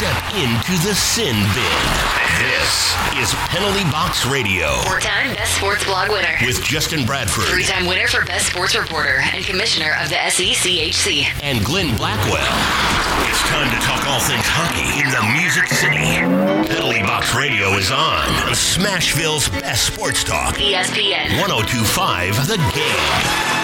Step into the sin bin. This is Penalty Box Radio Four-time Best Sports Blog winner. with Justin Bradford Three-time winner for Best Sports Reporter and Commissioner of the SECHC. and Glenn Blackwell. It's time to talk all things hockey in the Music City. Penalty Box Radio is on on Smashville's best sports talk. ESPN. 1025 The Game.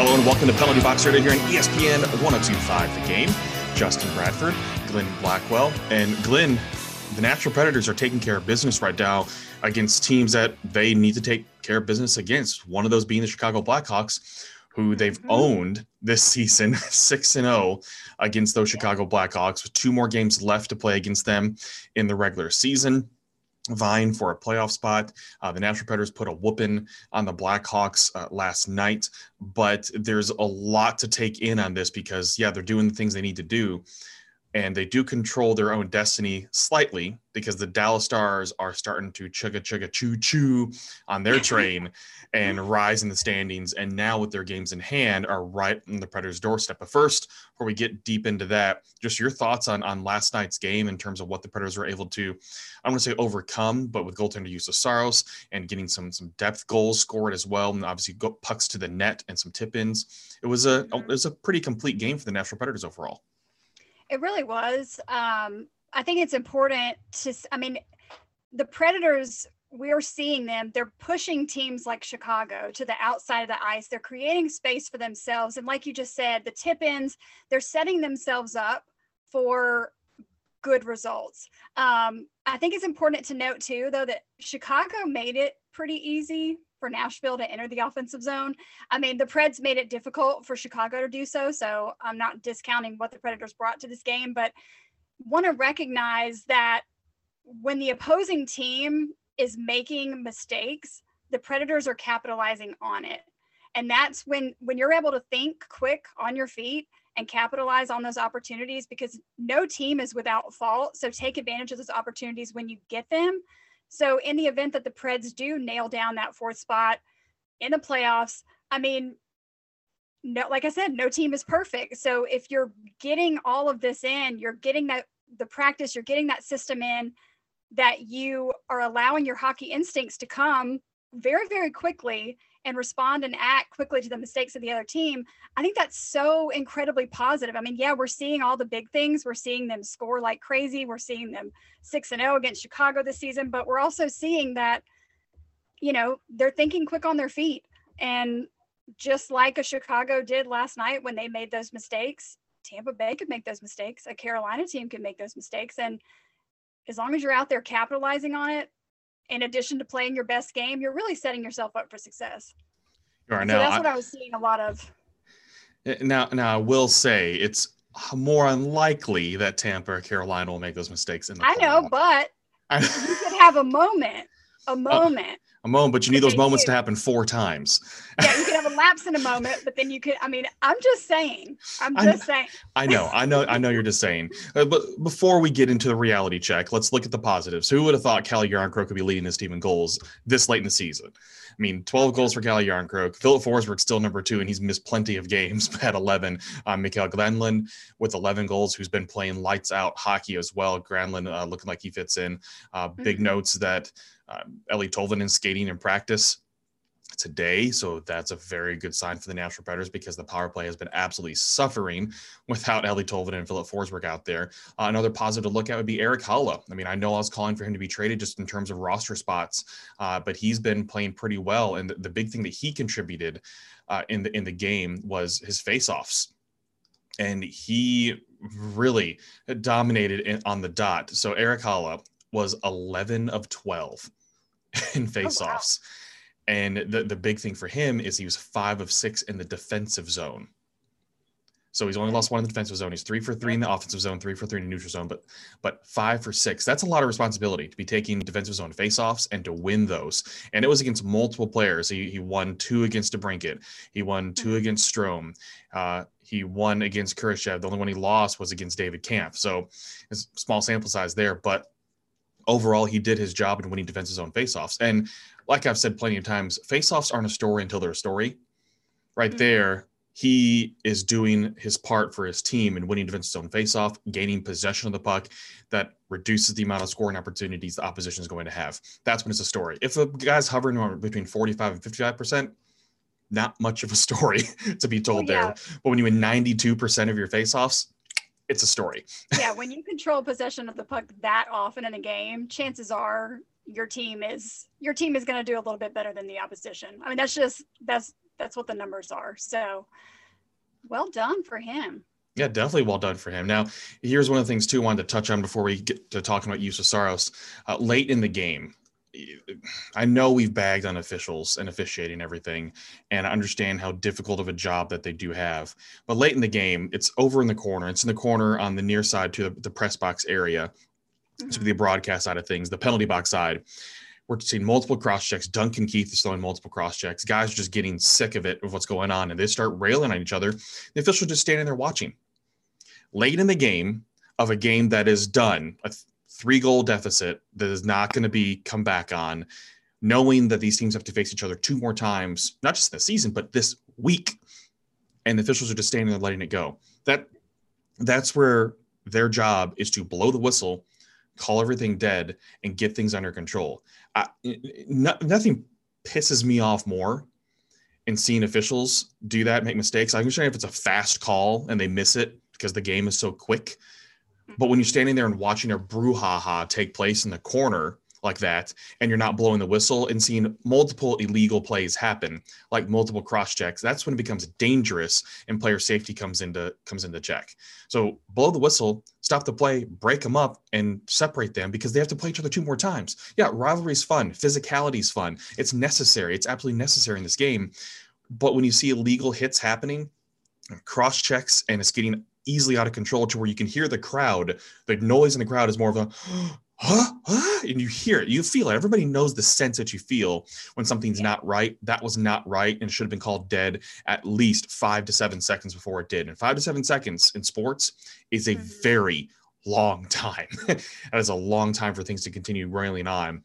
Hello and welcome to Penalty Box Radio here on ESPN 1025 The Game. Justin Bradford, Glenn Blackwell, and Glenn, the Nashville Predators are taking care of business right now against teams that they need to take care of business against. One of those being the Chicago Blackhawks, who they've mm-hmm. owned this season 6 and 0 against those Chicago Blackhawks with two more games left to play against them in the regular season vying for a playoff spot. Uh, the Nashville Predators put a whooping on the Blackhawks uh, last night, but there's a lot to take in on this because, yeah, they're doing the things they need to do. And they do control their own destiny slightly because the Dallas Stars are starting to chugga chugga choo choo on their train and rise in the standings. And now, with their games in hand, are right on the Predators' doorstep. But first, before we get deep into that, just your thoughts on, on last night's game in terms of what the Predators were able to I'm going to say overcome, but with goaltender Juuse Saros and getting some some depth goals scored as well, and obviously go, pucks to the net and some tip ins. It was a it was a pretty complete game for the Nashville Predators overall. It really was. Um, I think it's important to, I mean, the Predators, we're seeing them, they're pushing teams like Chicago to the outside of the ice. They're creating space for themselves. And like you just said, the tip ins, they're setting themselves up for good results. Um, I think it's important to note, too, though, that Chicago made it pretty easy for Nashville to enter the offensive zone. I mean, the Preds made it difficult for Chicago to do so. So I'm not discounting what the Predators brought to this game, but want to recognize that when the opposing team is making mistakes, the Predators are capitalizing on it. And that's when when you're able to think quick on your feet and capitalize on those opportunities because no team is without fault. So take advantage of those opportunities when you get them. So in the event that the Preds do nail down that fourth spot in the playoffs, I mean, no, like I said, no team is perfect. So if you're getting all of this in, you're getting that the practice, you're getting that system in that you are allowing your hockey instincts to come very, very quickly and respond and act quickly to the mistakes of the other team. I think that's so incredibly positive. I mean, yeah, we're seeing all the big things. We're seeing them score like crazy. We're seeing them 6 and 0 against Chicago this season, but we're also seeing that you know, they're thinking quick on their feet and just like a Chicago did last night when they made those mistakes, Tampa Bay could make those mistakes. A Carolina team could make those mistakes. And as long as you're out there capitalizing on it, in addition to playing your best game, you're really setting yourself up for success. You are so now. that's I- what I was seeing a lot of. Eh, now, now I will say it's more unlikely that Tampa or Carolina will make those mistakes in the I know, but I- you could have a moment, a oh. moment. A moment, but you need those moments to happen four times. Yeah, you can have a lapse in a moment, but then you could, I mean, I'm just saying, I'm I just saying. I know, I know, I know. You're just saying. Uh, but before we get into the reality check, let's look at the positives. Who would have thought Calle Jarnkrok could be leading this team in goals this late in the season? I mean, 12 goals for Calle Jarnkrok. Filip Forsberg's still number two, and he's missed plenty of games at 11. Um, Mikael Granlund with 11 goals, who's been playing lights out hockey as well. Granlund uh, looking like he fits in. Uh, big Mhm. notes that uh, Eeli Tolvanen skating in practice today. So that's a very good sign for the Nashville Predators because the power play has been absolutely suffering without Eeli Tolvanen and Filip Forsberg out there. Uh, another positive to look at would be Erik Haula. I mean, I know I was calling for him to be traded just in terms of roster spots, uh, but he's been playing pretty well. And the, the big thing that he contributed uh, in the in the game was his faceoffs. And he really dominated in, on the dot. So Erik Haula was 11 of 12 in faceoffs. And the, the big thing for him is he was five of six in the defensive zone. So he's only lost one in the defensive zone. He's three for three in the offensive zone, three for three in the neutral zone, but but five for six. That's a lot of responsibility to be taking defensive zone faceoffs and to win those. And it was against multiple players. He, he won two against DeBrincat. He won 2 Mhm. against Strome. Uh, he won against Kurashev. The only one he lost was against David Kampf. So it's a small sample size there, but overall he did his job in winning defensive zone faceoffs. And like I've said plenty of times, faceoffs aren't a story until they're a story. Right Mhm. there, he is doing his part for his team in winning defensive zone faceoff, gaining possession of the puck that reduces the amount of scoring opportunities the opposition is going to have. That's when it's a story. If a guy's hovering between 45 and 55%, not much of a story to be told yeah. there. But when you win 92% of your faceoffs, it's a story. yeah, when you control possession of the puck that often in a game, chances are your team is your team is going to do a little bit better than the opposition. I mean, that's just that's that's what the numbers are. So, well done for him. Yeah, definitely well done for him. Now, here's one of the things too I wanted to touch on before we get to talking about Juuse Saros. Uh, late in the game, I know we've bagged on officials and officiating everything, and I understand how difficult of a job that they do have. But late in the game, it's over in the corner. It's in the corner on the near side to the, the press box area, to mm-hmm. the broadcast side of things, the penalty box side. We're seeing multiple cross checks. Duncan Keith is throwing multiple cross checks. Guys are just getting sick of it, of what's going on, and they start railing on each other. The officials just standing there watching. Late in the game of a game that is done, a three goal deficit that is not going to be come back on, knowing that these teams have to face each other two more times, not just this season, but this week. And the officials are just standing there letting it go. That that's where their job is to blow the whistle, call everything dead, and get things under control. I, no, nothing pisses me off more in seeing officials do that, make mistakes. I understand if it's a fast call and they miss it because the game is so quick. But when you're standing there and watching a brouhaha take place in the corner like that, and you're not blowing the whistle and seeing multiple illegal plays happen, like multiple cross checks, that's when it becomes dangerous and player safety comes into comes into check. So blow the whistle, stop the play, break them up, and separate them because they have to play each other two more times. Yeah, rivalry's fun, physicality's fun. It's necessary. It's absolutely necessary in this game. But when you see illegal hits happening, cross checks, and it's getting easily out of control to where you can hear the crowd. The noise in the crowd is more of a huh, huh, and you hear it, you feel it. Everybody knows the sense that you feel when something's not right. That was not right and should have been called dead at least five to seven seconds before it did. And five to seven seconds in sports is a Mhm. very long time. that is a long time for things to continue railing on.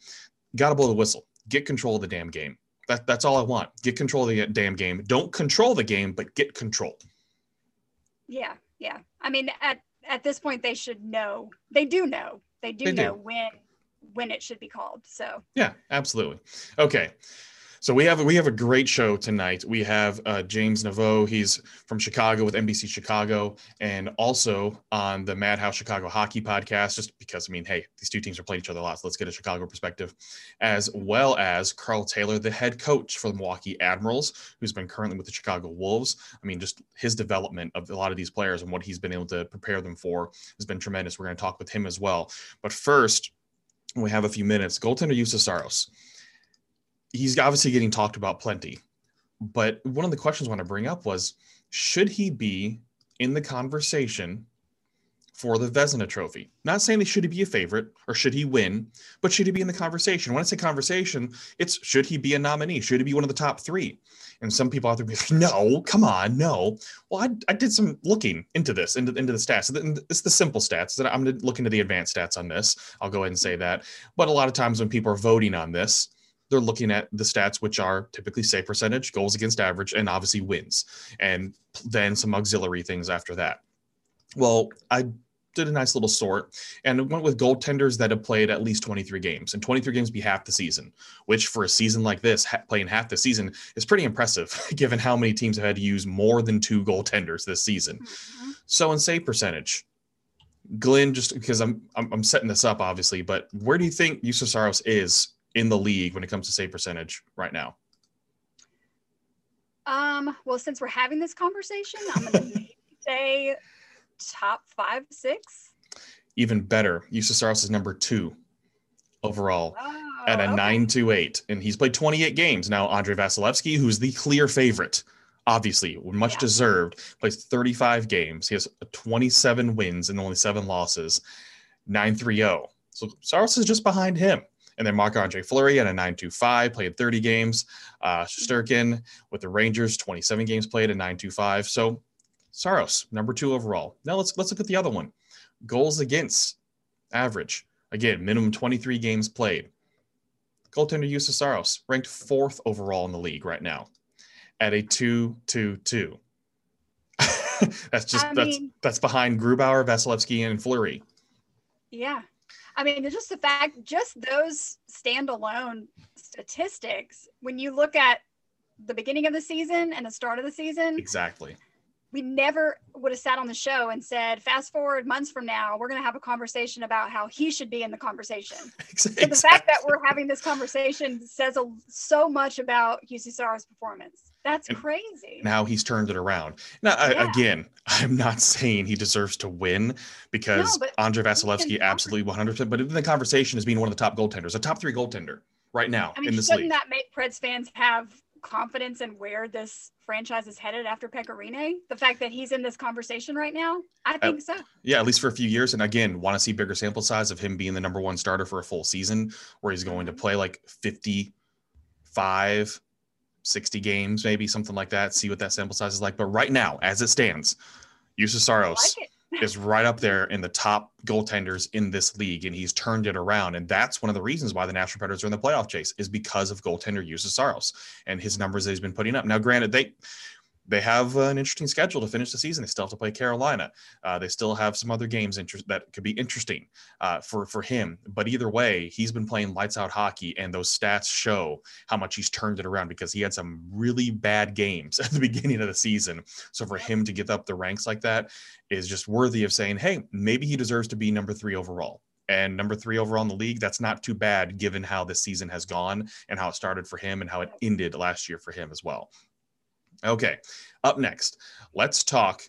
Got to blow the whistle. Get control of the damn game. That, that's all I want. Get control of the damn game. Don't control the game, but get control. Yeah, yeah. I mean, at at this point, they should know. They do know. They do They do. know when when it should be called. So Yeah, absolutely. Okay. So we have we have a great show tonight. We have uh, James Neveau. He's from Chicago with NBC Chicago, and also on the Madhouse Chicago Hockey Podcast. Just because I mean, hey, these two teams are playing each other a lot, so let's get a Chicago perspective, as well as Karl Taylor, the head coach for the Milwaukee Admirals, who's been currently with the Chicago Wolves. I mean, just his development of a lot of these players and what he's been able to prepare them for has been tremendous. We're going to talk with him as well. But first, we have a few minutes. Goaltender Juuse Saros he's obviously getting talked about plenty. But one of the questions I want to bring up was should he be in the conversation for the Vezina trophy? Not saying that should he be a favorite or should he win, but should he be in the conversation? When I say conversation, it's should he be a nominee? Should he be one of the top three? And some people out there be like, no, come on, no. Well, I, I did some looking into this, into, into the stats. It's the simple stats. That I'm going to look into the advanced stats on this. I'll go ahead and say that. But a lot of times when people are voting on this, they're looking at the stats, which are typically save percentage, goals against average, and obviously wins, and then some auxiliary things after that. Well, I did a nice little sort and went with goaltenders that have played at least 23 games and 23 games be half the season, which for a season like this, ha- playing half the season is pretty impressive given how many teams have had to use more than two goaltenders this season. Mm-hmm. So in save percentage, Glenn, just because I'm, I'm I'm setting this up obviously, but where do you think Juuse Saros is in the league when it comes to save percentage right now? Um, well, since we're having this conversation, I'm gonna say top five, six. Even better, Juuse Saros is number two overall Oh, at a okay. nine two eight, and he's played 28 games now. Andrei Vasilevskiy, who's the clear favorite obviously much Yeah. deserved. Plays 35 games. He has 27 wins and only seven losses, 9-3-0. So Saros is just behind him. And then Marc Andre Fleury at a 9.25, played 30 games. Uh, Shesterkin with the Rangers, 27 games played, a 9.25. So Saros, number two overall. Now let's let's look at the other one. Goals against average. Again, minimum 23 games played. Goaltender Juuse Saros, ranked fourth overall in the league right now at a 2-2-2. that's just I that's mean- that's behind Grubauer, Vasilevskiy, and Fleury. Yeah. I mean, just the fact, just those standalone statistics, when you look at the beginning of the season and the start of the season, Exactly. we never would have sat on the show and said, fast forward months from now, we're going to have a conversation about how he should be in the conversation. So the fact that we're having this conversation says a, so much about UC UCSR's performance. That's And crazy. now he's turned it around. Now, I- again, I'm not saying he deserves to win because No, Andrei Vasilevskiy absolutely 100%, but in the conversation as being one of the top goaltenders, a top three goaltender right now I mean, in this shouldn't league. that make Preds fans have confidence in where this franchise is headed after Pekka Rinne? The fact that he's in this conversation right now, I think so. yeah, at least for a few years. And again, want to see bigger sample size of him being the number one starter for a full season where he's going to Mm-hmm. play like 55, 60 games, maybe something like that. See what that sample size is like. But right now, as it stands, Juuse Saros like is right up there in the top goaltenders in this league, and he's turned it around. And that's one of the reasons why the Nashville Predators are in the playoff chase is because of goaltender Juuse Saros and his numbers that he's been putting up. Now, granted, they they have an interesting schedule to finish the season. They still have to play Carolina. Uh, they still have some other games interest that could be interesting uh, for for him. But either way, he's been playing lights out hockey, and those stats show how much he's turned it around because he had some really bad games at the beginning of the season. So for him to get up the ranks like that is just worthy of saying, hey, maybe he deserves to be number three overall. And number three overall in the league, that's not too bad given how this season has gone and how it started for him and how it ended last year for him as well. Okay, up next, let's talk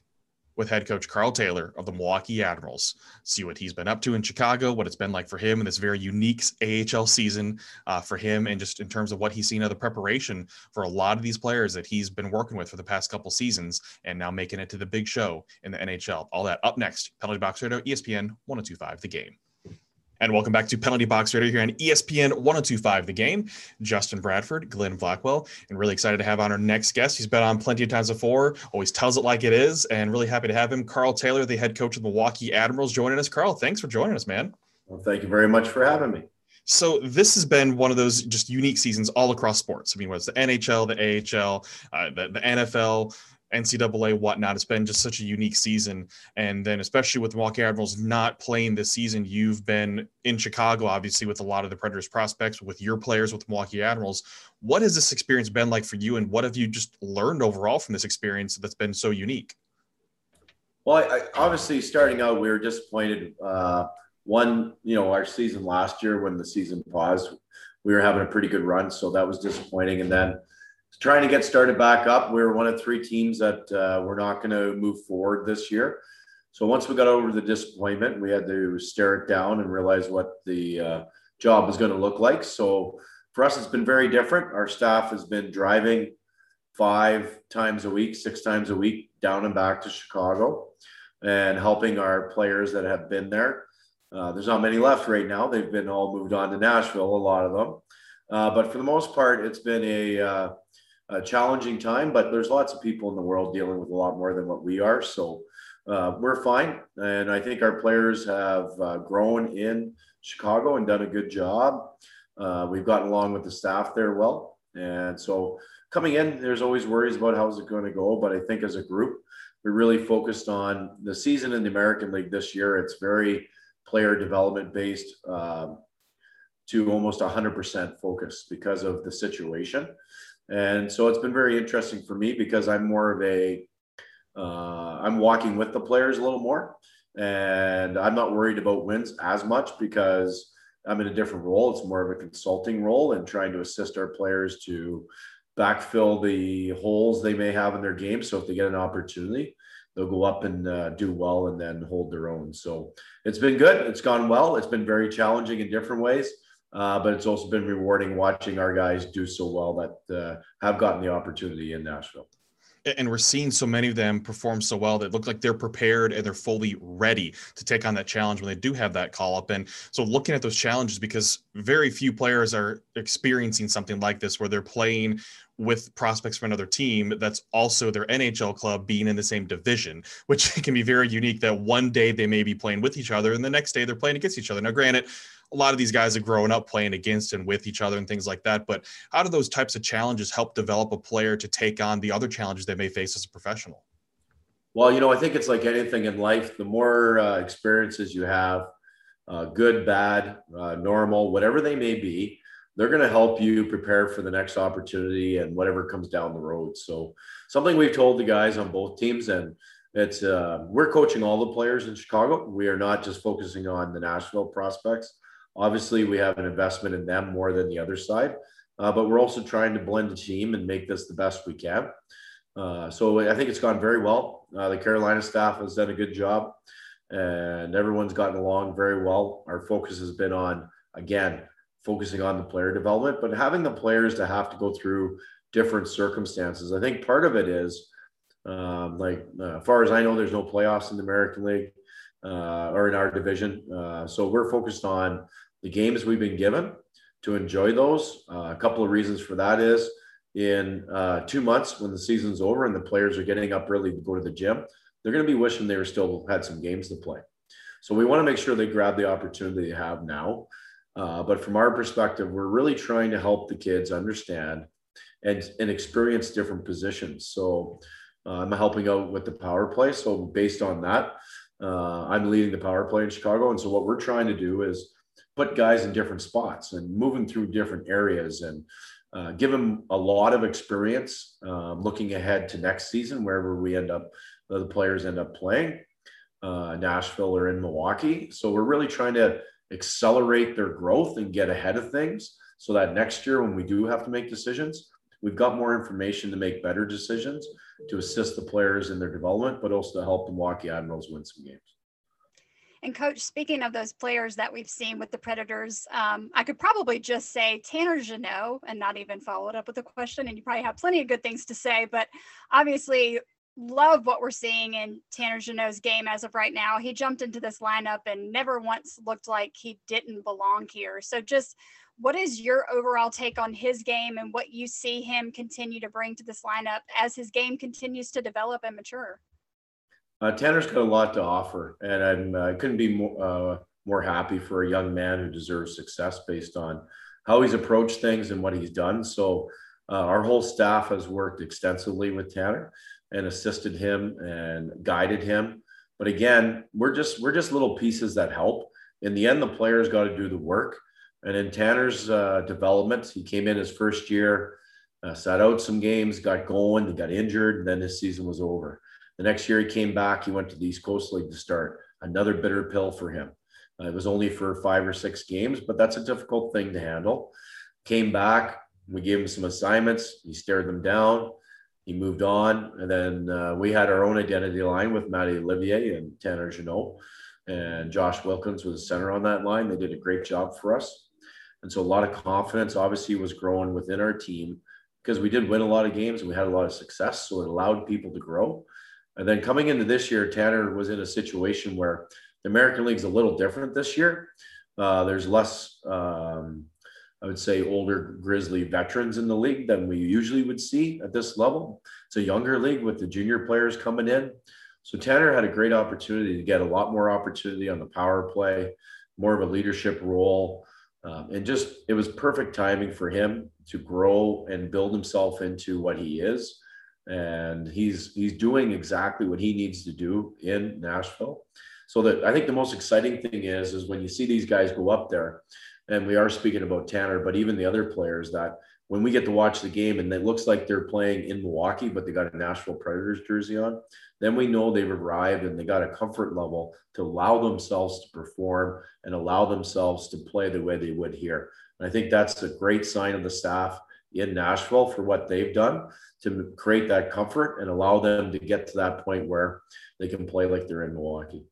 with head coach Karl Taylor of the Milwaukee Admirals. See what he's been up to in Chicago, what it's been like for him in this very unique AHL season uh, for him, and just in terms of what he's seen of the preparation for a lot of these players that he's been working with for the past couple seasons and now making it to the big show in the NHL. All that up next. Penalty Box Radio, ESPN 1025, the game. And welcome back to Penalty Box Radio here on ESPN 1025 The Game. Justin Bradford, Glenn Blackwell, and really excited to have on our next guest. He's been on plenty of times before, always tells it like it is, and really happy to have him. Karl Taylor, the head coach of the Milwaukee Admirals, joining us. Karl, thanks for joining us, man. Well, thank you very much for having me. So this has been one of those just unique seasons all across sports. I mean, what's the NHL, the AHL, uh, the, the NFL, NCAA, whatnot. It's been just such a unique season. And then, especially with Milwaukee Admirals not playing this season, you've been in Chicago, obviously, with a lot of the Predators prospects, with your players with Milwaukee Admirals. What has this experience been like for you? And what have you just learned overall from this experience that's been so unique? Well, I, I, obviously, starting out, we were disappointed. Uh, one, you know, our season last year when the season paused, we were having a pretty good run, so that was disappointing. And then trying to get started back up, we were one of three teams that uh, we're not going to move forward this year. So once we got over the disappointment, we had to stare it down and realize what the uh, job was going to look like. So for us, it's been very different. Our staff has been driving five times a week, six times a week down and back to Chicago and helping our players that have been there. Uh, there's not many left right now. They've been all moved on to Nashville, a lot of them. Uh, but for the most part, it's been a, uh, a, challenging time, but there's lots of people in the world dealing with a lot more than what we are. So uh, we're fine. And I think our players have uh, grown in Chicago and done a good job. Uh, we've gotten along with the staff there well. And so coming in, there's always worries about how's it going to go. But I think as a group, we really focused on the season in the American League this year. It's very player development based um, to almost 100% focus because of the situation. And so it's been very interesting for me because I'm more of a, uh, I'm walking with the players a little more. And I'm not worried about wins as much because I'm in a different role. It's more of a consulting role and trying to assist our players to backfill the holes they may have in their game. So if they get an opportunity, they'll go up and uh, do well and then hold their own. So it's been good. It's gone well. It's been very challenging in different ways, uh, but it's also been rewarding watching our guys do so well that uh, have gotten the opportunity in Nashville. and we're seeing so many of them perform so well that look like they're prepared and they're fully ready to take on that challenge when they do have that call up. And so looking at those challenges because very few players are experiencing something like this where they're playing with prospects from another team that's also their NHL club being in the same division, which can be very unique that one day they may be playing with each other and the next day they're playing against each other. Now, granted, a lot of these guys are growing up playing against and with each other and things like that. But how do those types of challenges help develop a player to take on the other challenges they may face as a professional? Well, you know, I think it's like anything in life. The more uh, experiences you have, uh, good, bad, uh, normal, whatever they may be, they're going to help you prepare for the next opportunity and whatever comes down the road. So, something we've told the guys on both teams, and it's uh, we're coaching all the players in Chicago. We are not just focusing on the Nashville prospects. Obviously, we have an investment in them more than the other side, uh, but we're also trying to blend the team and make this the best we can. Uh, so I think it's gone very well. Uh, the Carolina staff has done a good job, and everyone's gotten along very well. Our focus has been on again focusing on the player development, but having the players to have to go through different circumstances. I think part of it is um, like, uh, as far as I know, there's no playoffs in the American League uh, or in our division. Uh, so we're focused on the games we've been given to enjoy those. Uh, a couple of reasons for that is in uh, two months when the season's over and the players are getting up early to go to the gym, they're going to be wishing they were still had some games to play. So we want to make sure they grab the opportunity they have now. Uh, but from our perspective, we're really trying to help the kids understand and, and experience different positions. So uh, I'm helping out with the power play. So based on that, uh, I'm leading the power play in Chicago. And so what we're trying to do is put guys in different spots and moving through different areas and uh, give them a lot of experience um, looking ahead to next season, wherever we end up, the players end up playing, uh, Nashville or in Milwaukee. So we're really trying to accelerate their growth and get ahead of things so that next year when we do have to make decisions, we've got more information to make better decisions to assist the players in their development, but also to help the Milwaukee Admirals win some games. And coach, speaking of those players that we've seen with the Predators, um, I could probably just say Tanner Jeannot and not even follow it up with a question. And you probably have plenty of good things to say, but obviously love what we're seeing in Tanner Jeannot's game as of right now. He jumped into this lineup and never once looked like he didn't belong here. So just what is your overall take on his game and what you see him continue to bring to this lineup as his game continues to develop and mature? Uh, Tanner's got a lot to offer, and uh, I couldn't be more, uh, more happy for a young man who deserves success based on how he's approached things and what he's done. So, uh, our whole staff has worked extensively with Tanner and assisted him and guided him. But again, we're just we're just little pieces that help. In the end, the players got to do the work. And in Tanner's uh, development, he came in his first year, uh, sat out some games, got going, got injured, and then his season was over. The next year he came back, he went to the East Coast League to start. Another bitter pill for him. Uh, it was only for five or six games, but that's a difficult thing to handle. Came back, we gave him some assignments, he stared them down he moved on. And then uh, we had our own identity line with Matty Olivier and Tanner Jeannot. And Josh Wilkins was a center on that line. They did a great job for us. And so a lot of confidence obviously was growing within our team because we did win a lot of games and we had a lot of success. So it allowed people to grow. And then coming into this year, Tanner was in a situation where the American League's a little different this year. Uh, there's less um, I would say, older Grizzly veterans in the league than we usually would see at this level. It's a younger league with the junior players coming in. So Tanner had a great opportunity to get a lot more opportunity on the power play, more of a leadership role. Um, and just it was perfect timing for him to grow and build himself into what he is. And he's he's doing exactly what he needs to do in Nashville. So that I think the most exciting thing is is when you see these guys go up there and we are speaking about Tanner, but even the other players that when we get to watch the game and it looks like they're playing in Milwaukee, but they got a Nashville Predators jersey on, then we know they've arrived and they got a comfort level to allow themselves to perform and allow themselves to play the way they would here. And I think that's a great sign of the staff in Nashville for what they've done to create that comfort and allow them to get to that point where they can play like they're in Milwaukee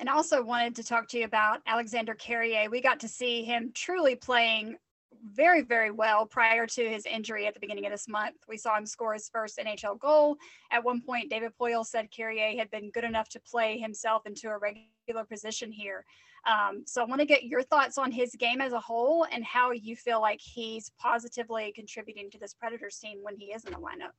and also wanted to talk to you about Alexander Carrier. We got to see him truly playing very, very well prior to his injury at the beginning of this month. We saw him score his first NHL goal. At one point, David Poile said Carrier had been good enough to play himself into a regular position here. Um, so I want to get your thoughts on his game as a whole and how you feel like he's positively contributing to this Predators team when he is in the lineup.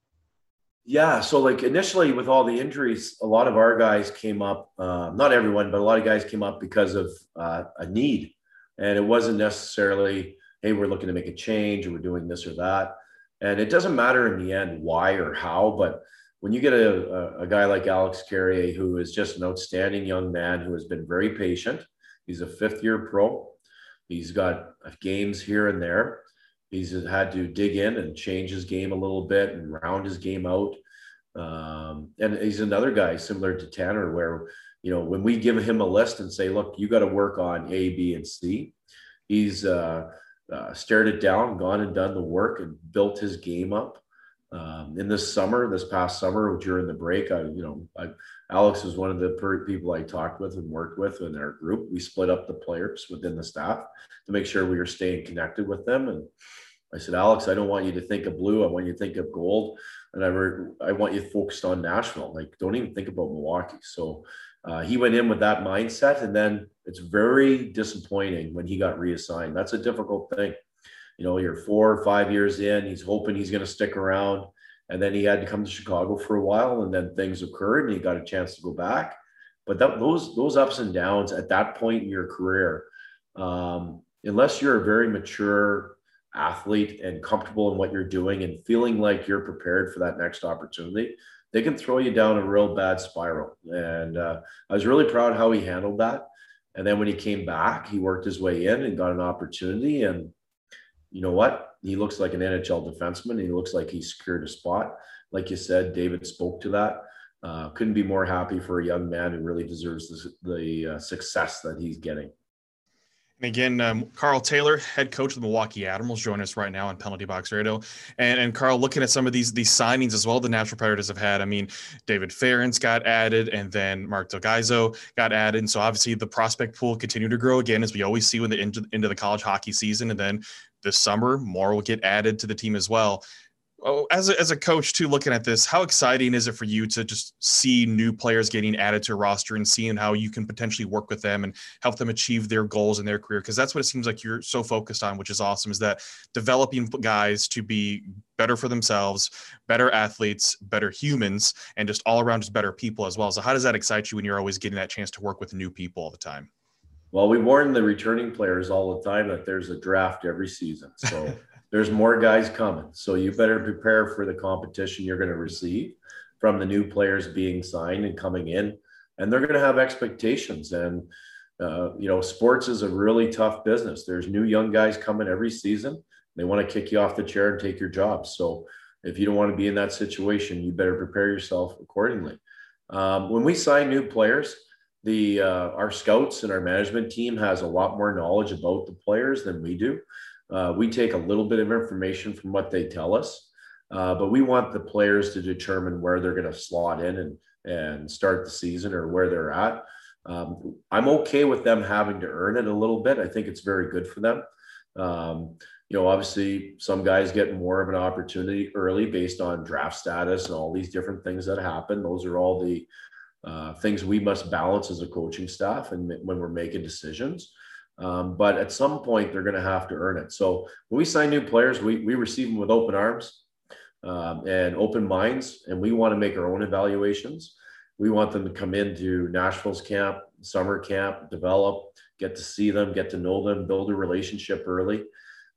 Yeah, so like initially with all the injuries, a lot of our guys came up. Uh, not everyone, but a lot of guys came up because of uh, a need, and it wasn't necessarily hey, we're looking to make a change or we're doing this or that. And it doesn't matter in the end why or how, but when you get a, a, guy like Alex Carrier, who is just an outstanding young man who has been very patient, he's a fifth year pro, he's got games here and there. He's had to dig in and change his game a little bit and round his game out. Um, and he's another guy similar to Tanner, where you know when we give him a list and say, "Look, you got to work on A, B, and C," he's uh, uh, stared it down, gone and done the work, and built his game up. Um, in this summer, this past summer during the break, I, you know, I, Alex was one of the people I talked with and worked with in our group. We split up the players within the staff to make sure we were staying connected with them. And I said, Alex, I don't want you to think of blue. I want you to think of gold. And I, re- I want you focused on Nashville. Like, don't even think about Milwaukee. So uh, he went in with that mindset, and then it's very disappointing when he got reassigned. That's a difficult thing. You know, you're four or five years in. He's hoping he's going to stick around, and then he had to come to Chicago for a while, and then things occurred, and he got a chance to go back. But that, those those ups and downs at that point in your career, um, unless you're a very mature athlete and comfortable in what you're doing and feeling like you're prepared for that next opportunity, they can throw you down a real bad spiral. And uh, I was really proud how he handled that. And then when he came back, he worked his way in and got an opportunity. And you know what? He looks like an NHL defenseman. He looks like he secured a spot. Like you said, David spoke to that. Uh, couldn't be more happy for a young man who really deserves the, the uh, success that he's getting. And again, um, Karl Taylor, head coach of the Milwaukee Admirals, join us right now on Penalty Box Radio. And, and Karl, looking at some of these these signings as well, the Nashville Predators have had. I mean, David Farrance got added, and then Marc Del Gaizo got added. And so obviously the prospect pool continued to grow again, as we always see when the end into the college hockey season. And then this summer, more will get added to the team as well oh, as a, as a coach too, looking at this, how exciting is it for you to just see new players getting added to a roster and seeing how you can potentially work with them and help them achieve their goals in their career? Because that's what it seems like you're so focused on, which is awesome. Is that developing guys to be better for themselves, better athletes, better humans, and just all around just better people as well. So how does that excite you when you're always getting that chance to work with new people all the time? Well, we warn the returning players all the time that there's a draft every season. So there's more guys coming. So you better prepare for the competition you're going to receive from the new players being signed and coming in. And they're going to have expectations. And, uh, you know, sports is a really tough business. There's new young guys coming every season. They want to kick you off the chair and take your job. So if you don't want to be in that situation, you better prepare yourself accordingly. Um, when we sign new players, the uh, our scouts and our management team has a lot more knowledge about the players than we do. Uh, we take a little bit of information from what they tell us, uh, but we want the players to determine where they're going to slot in and and start the season or where they're at. Um, I'm okay with them having to earn it a little bit. I think it's very good for them. Um, you know, obviously, some guys get more of an opportunity early based on draft status and all these different things that happen. Those are all the uh, things we must balance as a coaching staff and when we're making decisions. Um, but at some point, they're going to have to earn it. So when we sign new players, we, we receive them with open arms um, and open minds, and we want to make our own evaluations. We want them to come into Nashville's camp, summer camp, develop, get to see them, get to know them, build a relationship early.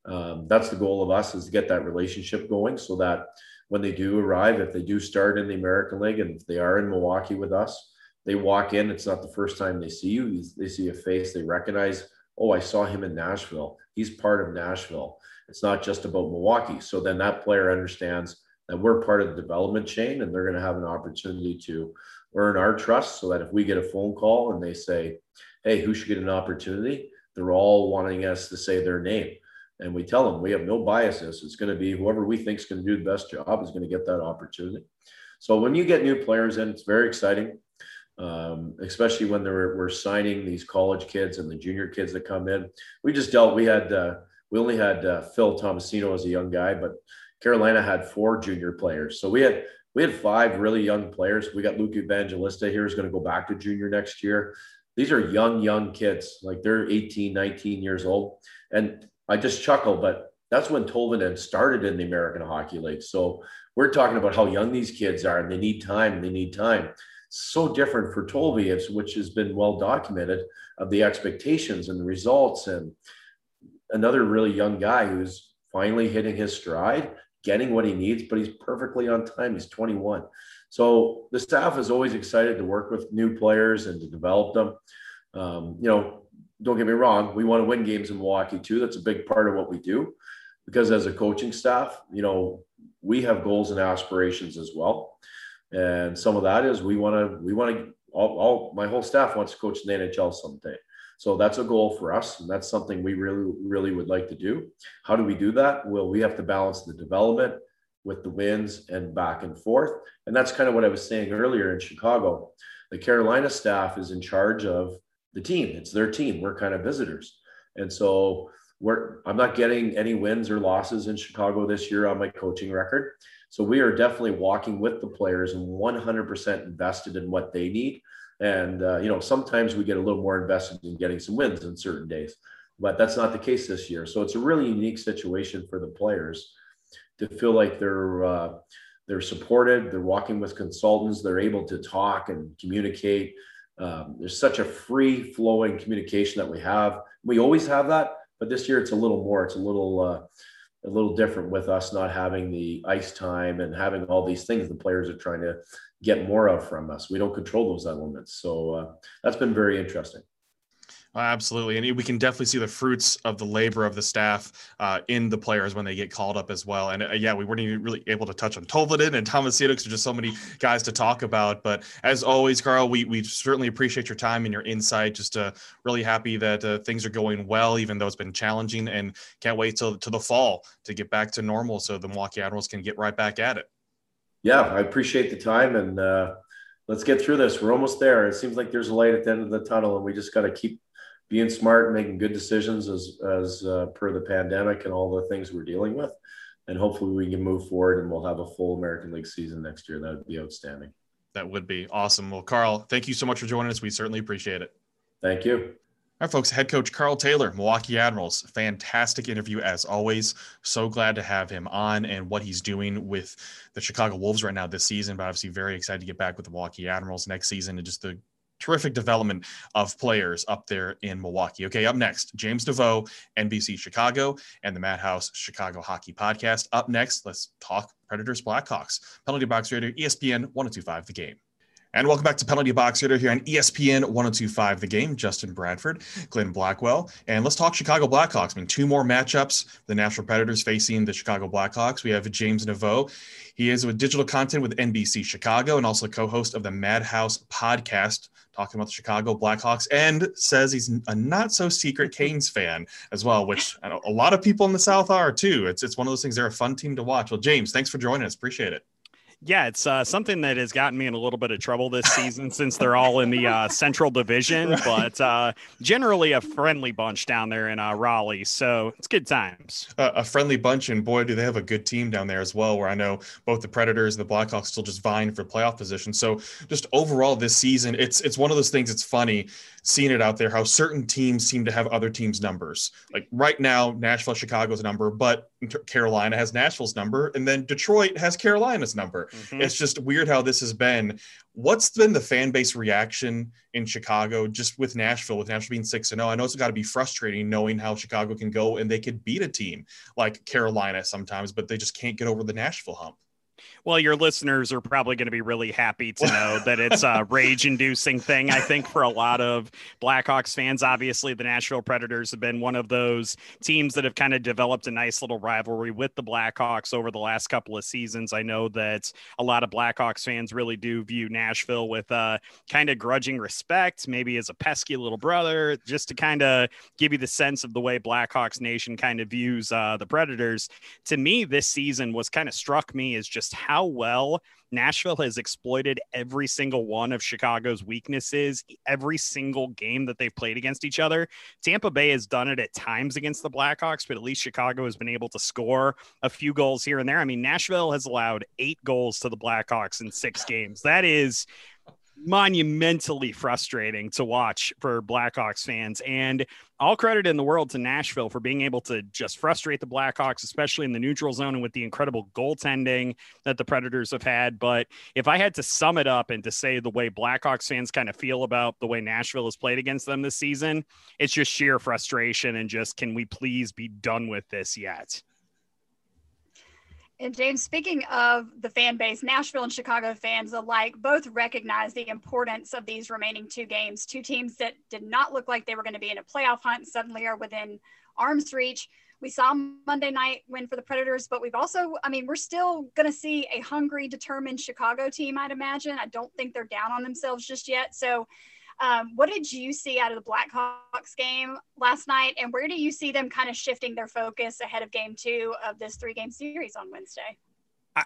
Um, that's the goal of us is to get that relationship going so that when they do arrive, if they do start in the American League and if they are in Milwaukee with us, they walk in, it's not the first time they see you. They see a face they recognize oh, I saw him in Nashville. He's part of Nashville. It's not just about Milwaukee. So then that player understands that we're part of the development chain and they're going to have an opportunity to earn our trust so that if we get a phone call and they say, hey, who should get an opportunity? They're all wanting us to say their name. And we tell them we have no biases. It's going to be whoever we think is going to do the best job is going to get that opportunity. So when you get new players in, it's very exciting um, especially when were, we're signing these college kids and the junior kids that come in. We just dealt. We had uh, we only had uh, Phil Tomasino as a young guy, but Carolina had four junior players. So we had we had five really young players. We got Luke Evangelista here who's going to go back to junior next year. These are young, young kids. Like they're 18, 19 years old. And I just chuckle, but that's when Tolvanen started in the American Hockey League. So we're talking about how young these kids are and they need time they need time. So different for Tolvi, which has been well documented of the expectations and the results. And another really young guy who's finally hitting his stride getting what he needs, but he's perfectly on time. He's 21. So the staff is always excited to work with new players and to develop them. Um, you know, don't get me wrong, we want to win games in Milwaukee too. That's a big part of what we do because as a coaching staff, you know, we have goals and aspirations as well. And some of that is we want to, we want to, all, all my whole staff wants to coach in the NHL someday. So that's a goal for us. And that's something we really, really would like to do. How do we do that? Well, we have to balance the development with the wins and back and forth. And that's kind of what I was saying earlier in Chicago. The Carolina staff is in charge of the team. It's their team. We're kind of visitors. And so we're I'm not getting any wins or losses in Chicago this year on my coaching record. So we are definitely walking with the players and 100% invested in what they need and, uh, you know, sometimes we get a little more invested in getting some wins in certain days, but that's not the case this year. So it's a really unique situation for the players to feel like they're, uh, they're supported, they're walking with consultants, they're able to talk and communicate. Um, there's such a free flowing communication that we have. We always have that, but this year it's a little more, it's a little, uh, a little different with us not having the ice time and having all these things the players are trying to get more of from us. We don't control those elements. So uh, that's been very interesting. Absolutely. And we can definitely see the fruits of the labor of the staff uh, in the players when they get called up as well. And uh, yeah, we weren't even really able to touch on Tolvanen and Thomas because there's just so many guys to talk about. But as always, Karl, we, we certainly appreciate your time and your insight. Just uh, really happy that uh, things are going well, even though it's been challenging and can't wait till to the fall to get back to normal so the Milwaukee Admirals can get right back at it yeah, I appreciate the time and uh, let's get through this. We're almost there. It seems like there's a light at the end of the tunnel, and we just got to keep being smart and making good decisions as as uh, per the pandemic and all the things we're dealing with. And hopefully, we can move forward and we'll have a full American League season next year. That would be outstanding. That would be awesome. Well, Karl, thank you so much for joining us. We certainly appreciate it. Thank you. All right, folks, head coach Karl Taylor, Milwaukee Admirals. Fantastic interview as always. So glad to have him on and what he's doing with the Chicago Wolves right now this season. But obviously, very excited to get back with the Milwaukee Admirals next season and just the terrific development of players up there in Milwaukee. Okay, up next, James Neveau, NBC Chicago, and the Madhouse Chicago Hockey Podcast. Up next, let's talk Predators Blackhawks. Penalty Box Radio, ESPN 1025 The Game. And welcome back to Penalty Box Hitter here on ESPN 1025 The Game. Justin Bradford, Glenn Blackwell. And let's talk Chicago Blackhawks. I mean, two more matchups. The Nashville Predators facing the Chicago Blackhawks. We have James Neveau. He is with digital content with NBC Chicago and also co host of the Madhouse podcast, talking about the Chicago Blackhawks, and says he's a not so secret Canes fan as well, which a lot of people in the South are too. It's, it's one of those things, they're a fun team to watch. Well, James, thanks for joining us. Appreciate it. Yeah, it's uh, something that has gotten me in a little bit of trouble this season since they're all in the uh, Central Division, right. but uh, generally a friendly bunch down there in uh, Raleigh. So it's good times. a friendly bunch, and boy, do they have a good team down there as well. Where I know both the Predators and the Blackhawks still just vying for playoff position. So just overall this season, it's it's one of those things. It's funny seeing it out there how certain teams seem to have other teams' numbers. Like right now, Nashville, Chicago's number, but Carolina has Nashville's number, and then Detroit has Carolina's number. Mm-hmm. It's just weird how this has been. What's been the fan base reaction in Chicago just with Nashville, with Nashville being 6 and 0? I know it's got to be frustrating knowing how Chicago can go and they could beat a team like Carolina sometimes, but they just can't get over the Nashville hump. Well, your listeners are probably going to be really happy to know that it's a rage inducing thing. I think for a lot of Blackhawks fans, obviously the Nashville Predators have been one of those teams that have kind of developed a nice little rivalry with the Blackhawks over the last couple of seasons. I know that a lot of Blackhawks fans really do view Nashville with a kind of grudging respect, maybe as a pesky little brother, just to kind of give you the sense of the way Blackhawks Nation kind of views uh, the Predators. To me, this season was kind of struck me as just just how well Nashville has exploited every single one of Chicago's weaknesses, every single game that they've played against each other. Tampa Bay has done it at times against the Blackhawks, but at least Chicago has been able to score a few goals here and there. I mean, Nashville has allowed eight goals to the Blackhawks in six games. That is monumentally frustrating to watch for Blackhawks fans. And all credit in the world to Nashville for being able to just frustrate the Blackhawks, especially in the neutral zone and with the incredible goaltending that the Predators have had. But if I had to sum it up and to say the way Blackhawks fans kind of feel about the way Nashville has played against them this season, it's just sheer frustration and just can we please be done with this yet? And James, speaking of the fan base, Nashville and Chicago fans alike both recognize the importance of these remaining two games. Two teams that did not look like they were going to be in a playoff hunt suddenly are within arm's reach. We saw Monday night win for the Predators, but we've also, I mean, we're still going to see a hungry, determined Chicago team, I'd imagine. I don't think they're down on themselves just yet. So um, what did you see out of the Blackhawks game last night, and where do you see them kind of shifting their focus ahead of Game Two of this three-game series on Wednesday?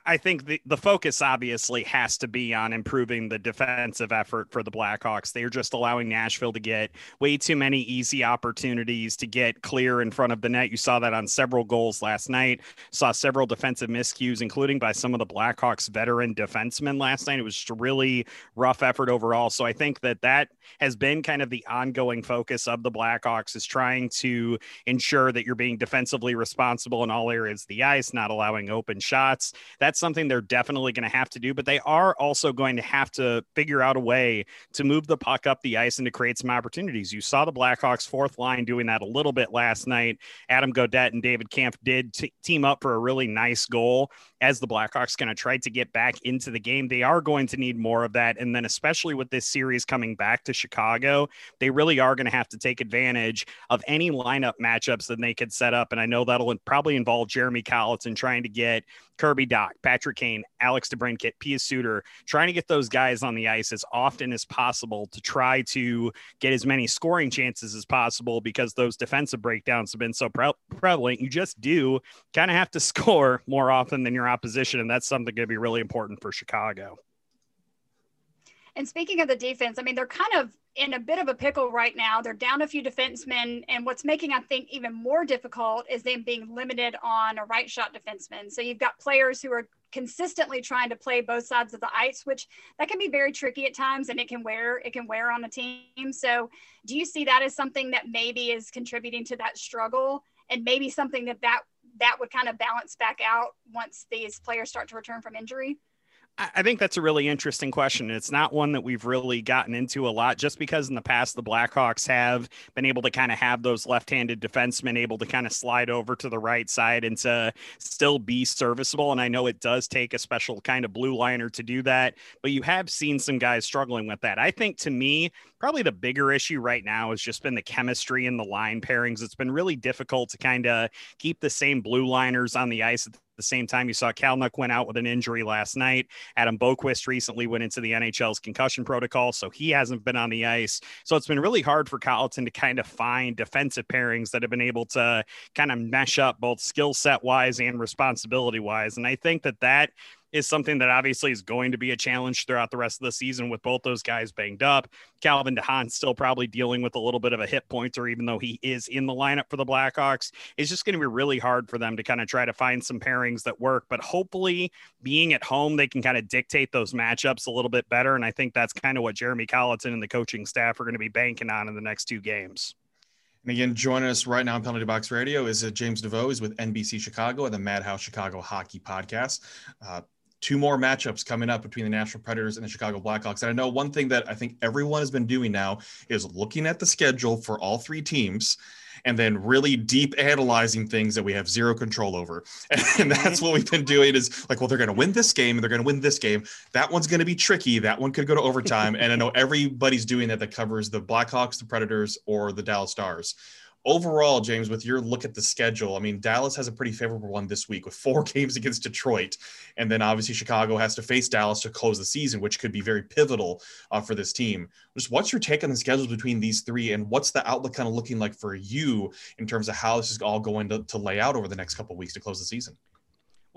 I think the, the focus obviously has to be on improving the defensive effort for the Blackhawks. They're just allowing Nashville to get way too many easy opportunities to get clear in front of the net. You saw that on several goals last night. Saw several defensive miscues, including by some of the Blackhawks veteran defensemen last night. It was just a really rough effort overall. So I think that that has been kind of the ongoing focus of the Blackhawks is trying to ensure that you're being defensively responsible in all areas of the ice, not allowing open shots that's something they're definitely going to have to do. But they are also going to have to figure out a way to move the puck up the ice and to create some opportunities. You saw the Blackhawks fourth line doing that a little bit last night. Adam Gaudette and David Kampf did t- team up for a really nice goal as the Blackhawks going to try to get back into the game. They are going to need more of that. And then, especially with this series coming back to Chicago, they really are going to have to take advantage of any lineup matchups that they could set up. And I know that'll probably involve Jeremy Colliton trying to get Kirby Dach, Patrick Kane, Alex DeBrincat, Pius Suter, trying to get those guys on the ice as often as possible to try to get as many scoring chances as possible because those defensive breakdowns have been so pre- prevalent. You just do kind of have to score more often than your opposition. And that's something going to be really important for Chicago. And speaking of the defense, I mean, they're kind of in a bit of a pickle right now. They're down a few defensemen. And what's making, I think, even more difficult is them being limited on a right shot defenseman. So you've got players who are consistently trying to play both sides of the ice, which that can be very tricky at times and it can wear it can wear on a team. So do you see that as something that maybe is contributing to that struggle and maybe something that that that would kind of balance back out once these players start to return from injury? I think that's a really interesting question. It's not one that we've really gotten into a lot just because in the past the Blackhawks have been able to kind of have those left-handed defensemen able to kind of slide over to the right side and to still be serviceable. And I know it does take a special kind of blue liner to do that, but you have seen some guys struggling with that. I think to me, probably the bigger issue right now has just been the chemistry and the line pairings. It's been really difficult to kind of keep the same blue liners on the ice at the same time, you saw Kalynuk went out with an injury last night. Adam Boqvist recently went into the NHL's concussion protocol, so he hasn't been on the ice. So it's been really hard for Colliton to kind of find defensive pairings that have been able to kind of mesh up both skill set wise and responsibility wise. And I think that that is something that obviously is going to be a challenge throughout the rest of the season with both those guys banged up. Calvin de Haan still probably dealing with a little bit of a hip pointer, even though he is in the lineup for the Blackhawks. It's just going to be really hard for them to kind of try to find some pairings that work. But hopefully, being at home, they can kind of dictate those matchups a little bit better. And I think that's kind of what Jeremy Colliton and the coaching staff are going to be banking on in the next two games. And again, joining us right now on Penalty Box Radio is uh, James Neveau is with NBC Chicago and the Madhouse Chicago Hockey Podcast. Uh, two more matchups coming up between the Nashville Predators and the Chicago Blackhawks. And I know one thing that I think everyone has been doing now is looking at the schedule for all three teams and then really deep analyzing things that we have zero control over. And mm-hmm. that's what we've been doing is like, well, they're going to win this game and they're going to win this game. That one's going to be tricky. That one could go to overtime. and I know everybody's doing that that covers the Blackhawks, the Predators, or the Dallas Stars overall, James, with your look at the schedule, I mean, Dallas has a pretty favorable one this week with four games against Detroit. And then obviously Chicago has to face Dallas to close the season, which could be very pivotal uh, for this team. Just what's your take on the schedules between these three and what's the outlook kind of looking like for you in terms of how this is all going to, to lay out over the next couple weeks to close the season?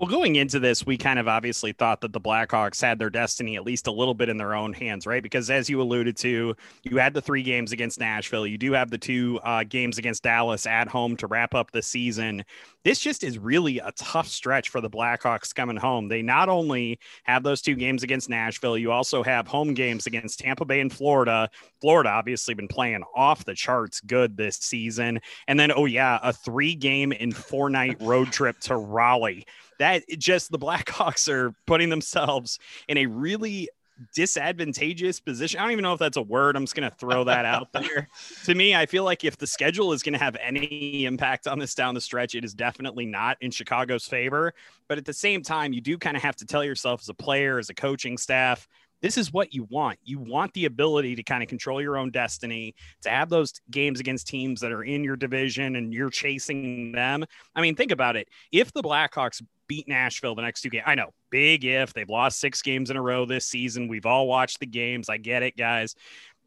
Well, going into this, we kind of obviously thought that the Blackhawks had their destiny at least a little bit in their own hands, right? Because as you alluded to, you had the three games against Nashville. You do have the two uh, games against Dallas at home to wrap up the season. This just is really a tough stretch for the Blackhawks coming home. They not only have those two games against Nashville, you also have home games against Tampa Bay and Florida. Florida obviously been playing off the charts good this season. And then, oh, yeah, a three game and four night road trip to Raleigh that just the Blackhawks are putting themselves in a really disadvantageous position. I don't even know if that's a word. I'm just going to throw that out there. to me, I feel like if the schedule is going to have any impact on this down the stretch, it is definitely not in Chicago's favor. But at the same time, you do kind of have to tell yourself as a player, as a coaching staff, this is what you want. You want the ability to kind of control your own destiny, to have those games against teams that are in your division and you're chasing them. I mean, think about it. If the Blackhawks beat Nashville the next two games. I know, big if they've lost six games in a row this season. We've all watched the games. I get it, guys.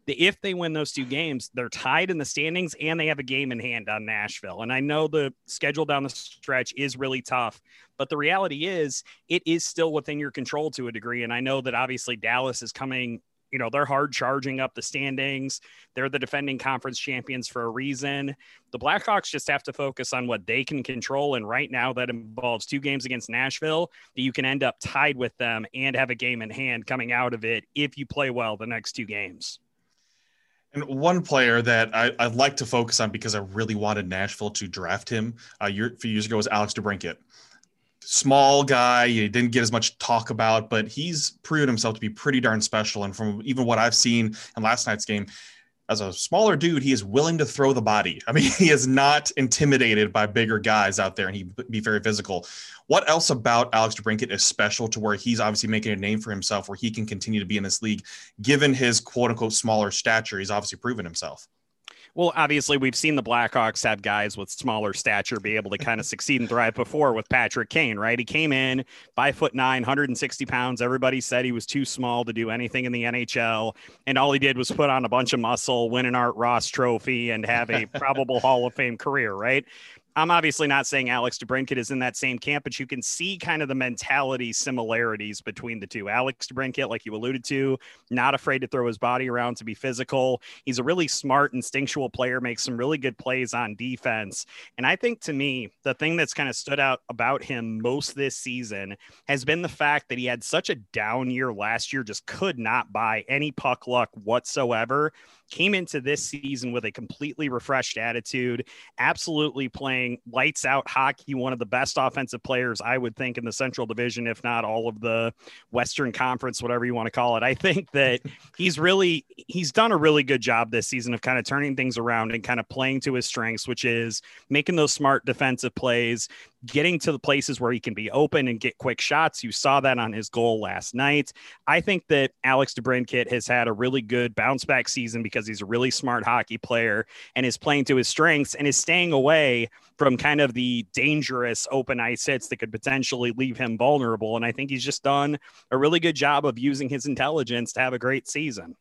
If they win those two games, they're tied in the standings and they have a game in hand on Nashville. And I know the schedule down the stretch is really tough, but the reality is it is still within your control to a degree. And I know that obviously Dallas is coming you know, they're hard charging up the standings. They're the defending conference champions for a reason. The Blackhawks just have to focus on what they can control. And right now, that involves two games against Nashville that you can end up tied with them and have a game in hand coming out of it if you play well the next two games. And one player that I, would like to focus on because I really wanted Nashville to draft him uh, year, a few years ago was Alex DeBrincat. small guy. He didn't get as much talk about, but he's proven himself to be pretty darn special. And from even what I've seen in last night's game, as a smaller dude, he is willing to throw the body. I mean, he is not intimidated by bigger guys out there, and he'd be very physical. What else about Alex DeBrincat is special to where he's obviously making a name for himself, where he can continue to be in this league, given his quote unquote smaller stature? He's obviously proven himself. Well, obviously, we've seen the Blackhawks have guys with smaller stature be able to kind of succeed and thrive before with Patrick Kane, right? He came in five foot nine, 160 pounds. Everybody said he was too small to do anything in the NHL. And all he did was put on a bunch of muscle, win an Art Ross trophy, and have a probable Hall of Fame career, right? I'm obviously not saying Alex DeBrincat is in that same camp, but you can see kind of the mentality similarities between the two. Alex DeBrincat, like you alluded to, not afraid to throw his body around to be physical. He's a really smart, instinctual player, makes some really good plays on defense. And I think to me, the thing that's kind of stood out about him most this season has been the fact that he had such a down year last year, just could not buy any puck luck whatsoever came into this season with a completely refreshed attitude, absolutely playing lights out hockey, one of the best offensive players I would think in the Central Division, if not all of the Western Conference, whatever you want to call it. I think that he's really he's done a really good job this season of kind of turning things around and kind of playing to his strengths, which is making those smart defensive plays, getting to the places where he can be open and get quick shots. You saw that on his goal last night. I think that Alex DeBrincat has had a really good bounce back season because he's a really smart hockey player and is playing to his strengths and is staying away from kind of the dangerous open ice hits that could potentially leave him vulnerable. And I think he's just done a really good job of using his intelligence to have a great season.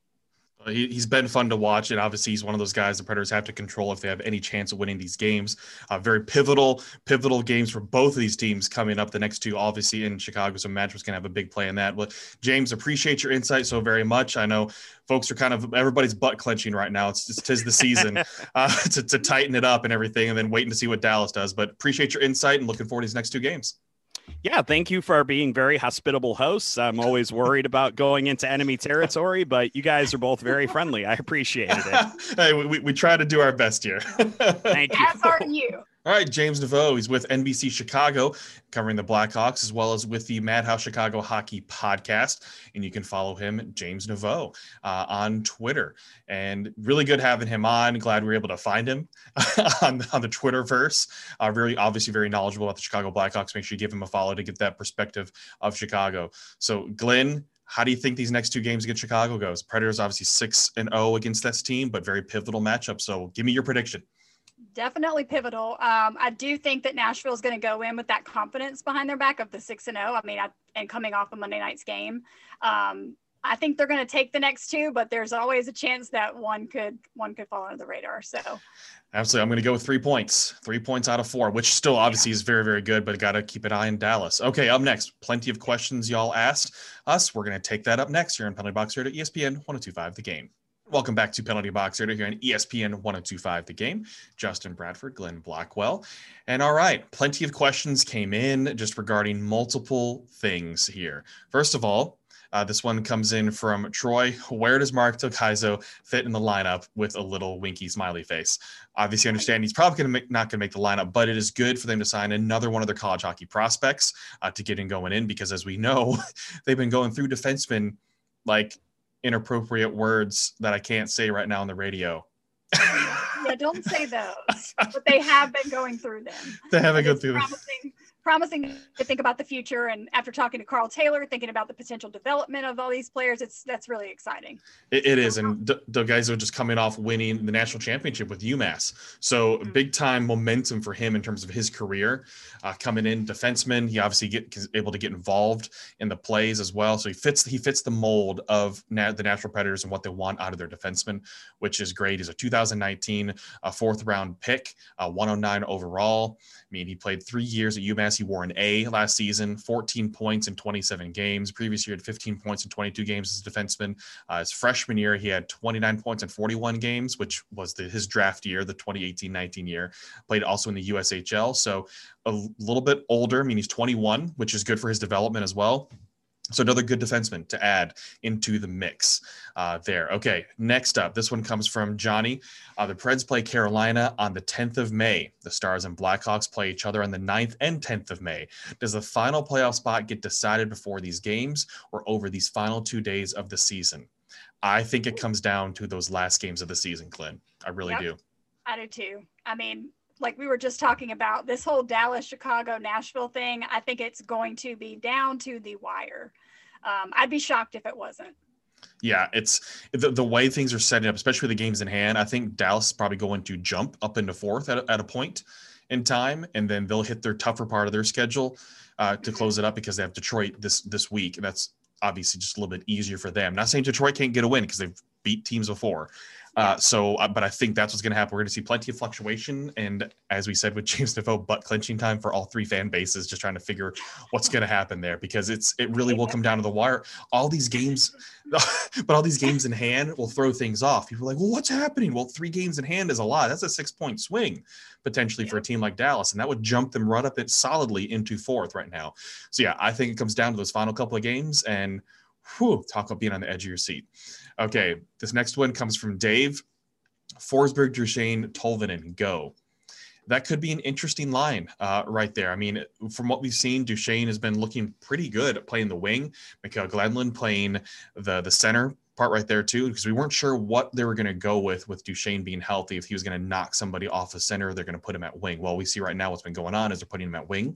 He, has been fun to watch, and obviously he's one of those guys the Predators have to control if they have any chance of winning these games. Uh, very pivotal, pivotal games for both of these teams coming up. The next two, obviously in Chicago, so Mattress can have a big play in that. But James, appreciate your insight so very much. I know folks are kind of everybody's butt clenching right now. It's just tis the season uh, to, to tighten it up and everything, and then waiting to see what Dallas does. But appreciate your insight and looking forward to these next two games. Yeah, thank you for being very hospitable hosts. I'm always worried about going into enemy territory, but you guys are both very friendly. I appreciate it. hey, we, we try to do our best here. thank you. As are you. All right, James Neveau. He's with NBC Chicago, covering the Blackhawks, as well as with the Madhouse Chicago Hockey Podcast. And you can follow him, James Neveau, uh, on Twitter. And really good having him on. Glad we were able to find him on, on the Twitterverse. Uh, very obviously very knowledgeable about the Chicago Blackhawks. Make sure you give him a follow to get that perspective of Chicago. So, Glenn, how do you think these next two games against Chicago goes? Predators obviously six and zero oh against this team, but very pivotal matchup. So, give me your prediction definitely pivotal. Um, I do think that Nashville is going to go in with that confidence behind their back of the six and zero. Oh. I mean, I, and coming off a Monday night's game, um, I think they're going to take the next two, but there's always a chance that one could one could fall under the radar. So, absolutely, I'm going to go with three points, three points out of four, which still obviously yeah. is very very good, but got to keep an eye on Dallas. Okay, up next, plenty of questions y'all asked us. We're going to take that up next here in Penalty Box here at ESPN 102.5 The Game. Welcome back to Penalty Box Radio here on ESPN 1025 The Game. Justin Bradford, Glenn Blackwell. And all right, plenty of questions came in just regarding multiple things here. First of all, uh, this one comes in from Troy. Where does Marc Del Gaizo fit in the lineup with a little winky smiley face? Obviously, understand he's probably going to not going to make the lineup, but it is good for them to sign another one of their college hockey prospects uh, to get him going in because, as we know, they've been going through defensemen like inappropriate words that I can't say right now on the radio. yeah, don't say those. But they have been going through them. They haven't gone through them promising to think about the future. And after talking to Karl Taylor, thinking about the potential development of all these players, it's that's really exciting. it, it is, and D- the guys are just coming off winning the national championship with UMass, so mm-hmm. big time momentum for him in terms of his career. Uh, coming in defenseman, he obviously get able to get involved in the plays as well. So he fits he fits the mold of na- the Nashville Predators and what they want out of their defenseman, which is great. He's a 2019 uh, fourth round pick, uh, 109 overall. I mean, he played three years at UMass. He wore an A last season, 14 points in 27 games. Previous year, had 15 points in 22 games as a defenseman. Uh, his freshman year, he had 29 points in 41 games, which was the, his draft year, the 2018-19 year. Played also in the USHL, so a little bit older. I mean, he's 21, which is good for his development as well. So another good defenseman to add into the mix uh, there. Okay, next up, this one comes from Johnny. Uh, the Preds play Carolina on the 10th of May. The Stars and Blackhawks play each other on the 9th and 10th of May. Does the final playoff spot get decided before these games or over these final two days of the season? I think it comes down to those last games of the season, Clint. I really yep, do. I do too. I mean, like we were just talking about this whole Dallas, Chicago, Nashville thing, I think it's going to be down to the wire. Um, I'd be shocked if it wasn't. Yeah, it's the, the way things are setting up, especially the games in hand. I think Dallas is probably going to jump up into fourth at, at a point in time, and then they'll hit their tougher part of their schedule uh, to close it up because they have Detroit this this week, and that's obviously just a little bit easier for them. Not saying Detroit can't get a win because they've beat teams before, uh, so, uh, but I think that's what's going to happen. We're going to see plenty of fluctuation, and as we said with James Neveau, butt clenching time for all three fan bases, just trying to figure what's going to happen there because it's it really will come down to the wire. All these games, but all these games in hand will throw things off. People are like, well, what's happening? Well, three games in hand is a lot. That's a six point swing potentially for a team like Dallas, and that would jump them right up it solidly into fourth right now. So yeah, I think it comes down to those final couple of games, and whew, talk about being on the edge of your seat. Okay, this next one comes from Dave. Forsberg, Duchene, Tolvanen, go. That could be an interesting line uh, right there. I mean, from what we've seen, Duchene has been looking pretty good at playing the wing. Mikael Granlund playing the the center part right there too, because we weren't sure what they were going to go with with Duchene being healthy. If he was going to knock somebody off the center, they're going to put him at wing. Well, we see right now what's been going on is they're putting him at wing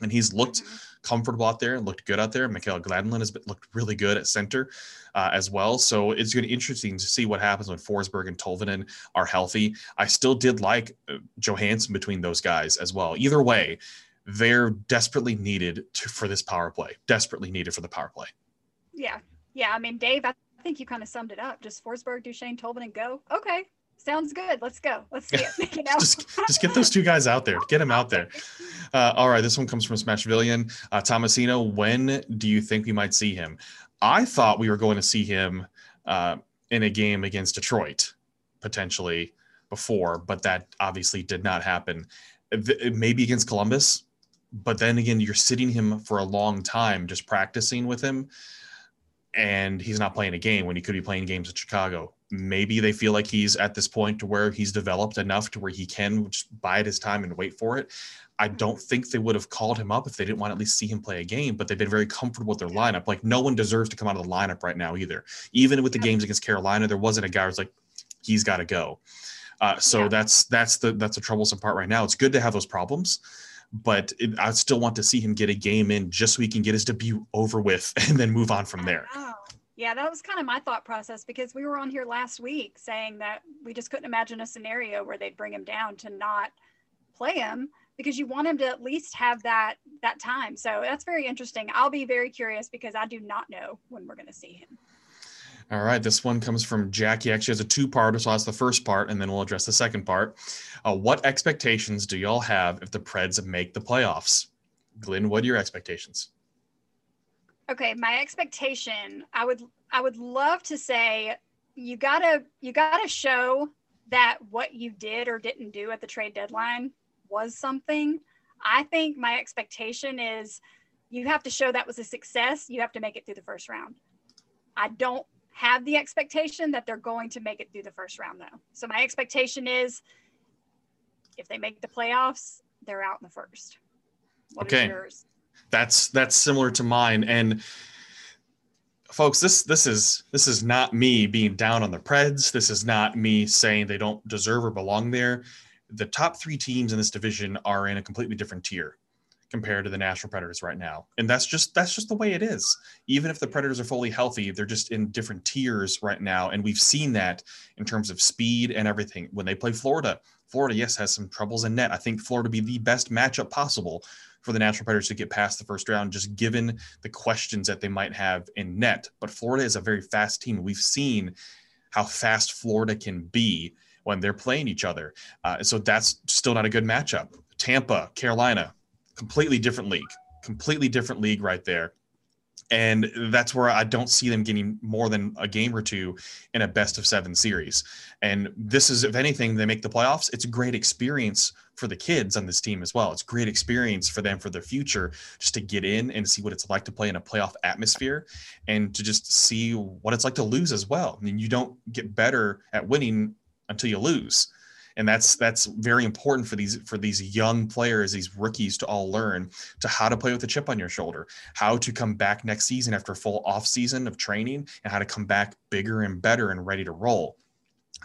and he's looked mm-hmm. comfortable out there and looked good out there. Mikael Granlund has been, looked really good at center uh, as well. So it's going to be interesting to see what happens when Forsberg and Tolvanen are healthy. I still did like uh, Johansson between those guys as well. Either way, they're desperately needed to, for this power play. Desperately needed for the power play. Yeah, yeah. I mean, Dave, I think you kind of summed it up. Just Forsberg, Duchene, Tolvanen, go. Okay, sounds good. Let's go. Let's see it. You know? just, just get those two guys out there. Get them out there. Uh, all right. This one comes from Smashvillian. Uh, Tomasino, when do you think we might see him? I thought we were going to see him uh, in a game against Detroit potentially before, but that obviously did not happen. Maybe against Columbus, but then again, you're sitting him for a long time just practicing with him, and he's not playing a game when he could be playing games in Chicago maybe they feel like he's at this point to where he's developed enough to where he can just bide his time and wait for it. I don't think they would have called him up if they didn't want to at least see him play a game, but they've been very comfortable with their lineup. Like no one deserves to come out of the lineup right now either. Even with the games against Carolina, there wasn't a guy who's like, he's got to go. Uh, so yeah. that's that's the that's a troublesome part right now. It's good to have those problems, but it, I still want to see him get a game in just so he can get his debut over with and then move on from there. Yeah, that was kind of my thought process because we were on here last week saying that we just couldn't imagine a scenario where they'd bring him down to not play him because you want him to at least have that that time. So that's very interesting. I'll be very curious because I do not know when we're going to see him. All right, this one comes from Jackie. Actually, has a two-part, so that's the first part, and then we'll address the second part. Uh, what expectations do y'all have if the Preds make the playoffs? Glenn, what are your expectations? Okay, my expectation, I would I would love to say you gotta you gotta show that what you did or didn't do at the trade deadline was something. I think my expectation is you have to show that was a success. You have to make it through the first round. I don't have the expectation that they're going to make it through the first round though. So my expectation is if they make the playoffs, they're out in the first. What okay. That's that's similar to mine and folks this this is this is not me being down on the Preds. This is not me saying they don't deserve or belong there. The top 3 teams in this division are in a completely different tier compared to the Nashville Predators right now. And that's just that's just the way it is. Even if the Predators are fully healthy, they're just in different tiers right now and we've seen that in terms of speed and everything. When they play Florida, Florida yes has some troubles in net. I think Florida be the best matchup possible for the Nashville Predators to get past the first round just given the questions that they might have in net. But Florida is a very fast team. We've seen how fast Florida can be when they're playing each other. Uh, so that's still not a good matchup. Tampa, Carolina, completely different league, completely different league right there. And that's where I don't see them getting more than a game or two in a best of seven series. And this is, if anything, they make the playoffs. It's a great experience for the kids on this team as well. It's great experience for them for their future just to get in and see what it's like to play in a playoff atmosphere and to just see what it's like to lose as well. I mean, you don't get better at winning until you lose and that's that's very important for these for these young players these rookies to all learn to how to play with a chip on your shoulder how to come back next season after a full off season of training and how to come back bigger and better and ready to roll.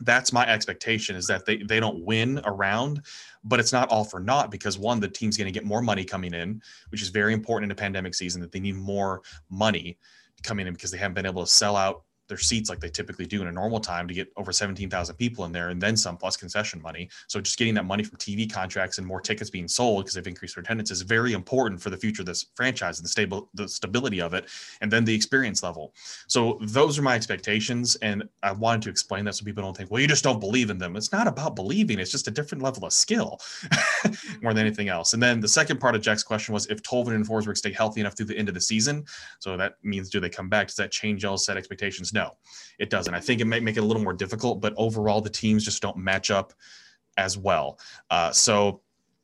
That's my expectation is that they, they don't win around but it's not all for naught because one the team's going to get more money coming in which is very important in a pandemic season that they need more money coming in because they haven't been able to sell out their seats like they typically do in a normal time to get over 17,000 people in there and then some plus concession money. So just getting that money from TV contracts and more tickets being sold because they've increased their attendance is very important for the future of this franchise and the stable the stability of it and then the experience level. So those are my expectations and I wanted to explain that so people don't think, well, you just don't believe in them. It's not about believing, it's just a different level of skill more than anything else. And then the second part of Jack's question was if Tolvanen and Forsberg stay healthy enough through the end of the season. So that means do they come back? Does that change y'all's set expectations? No, it doesn't. I think it might make it a little more difficult, but overall, the teams just don't match up as well. Uh, so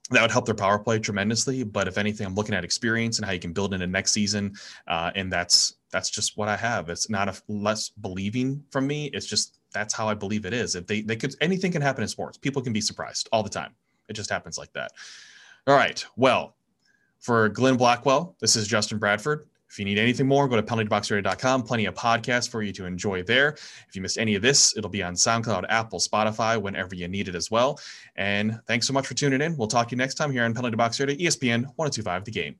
that would help their power play tremendously. But if anything, I'm looking at experience and how you can build into next season, uh, and that's that's just what I have. It's not a less believing from me. It's just that's how I believe it is. If they they could anything can happen in sports. People can be surprised all the time. It just happens like that. All right. Well, for Glenn Blackwell, this is Justin Bradford. If you need anything more, go to penaltyboxradio.com. Plenty of podcasts for you to enjoy there. If you missed any of this, it'll be on SoundCloud, Apple, Spotify, whenever you need it as well. And thanks so much for tuning in. We'll talk to you next time here on Penalty Box Radio, ESPN 1025 The Game.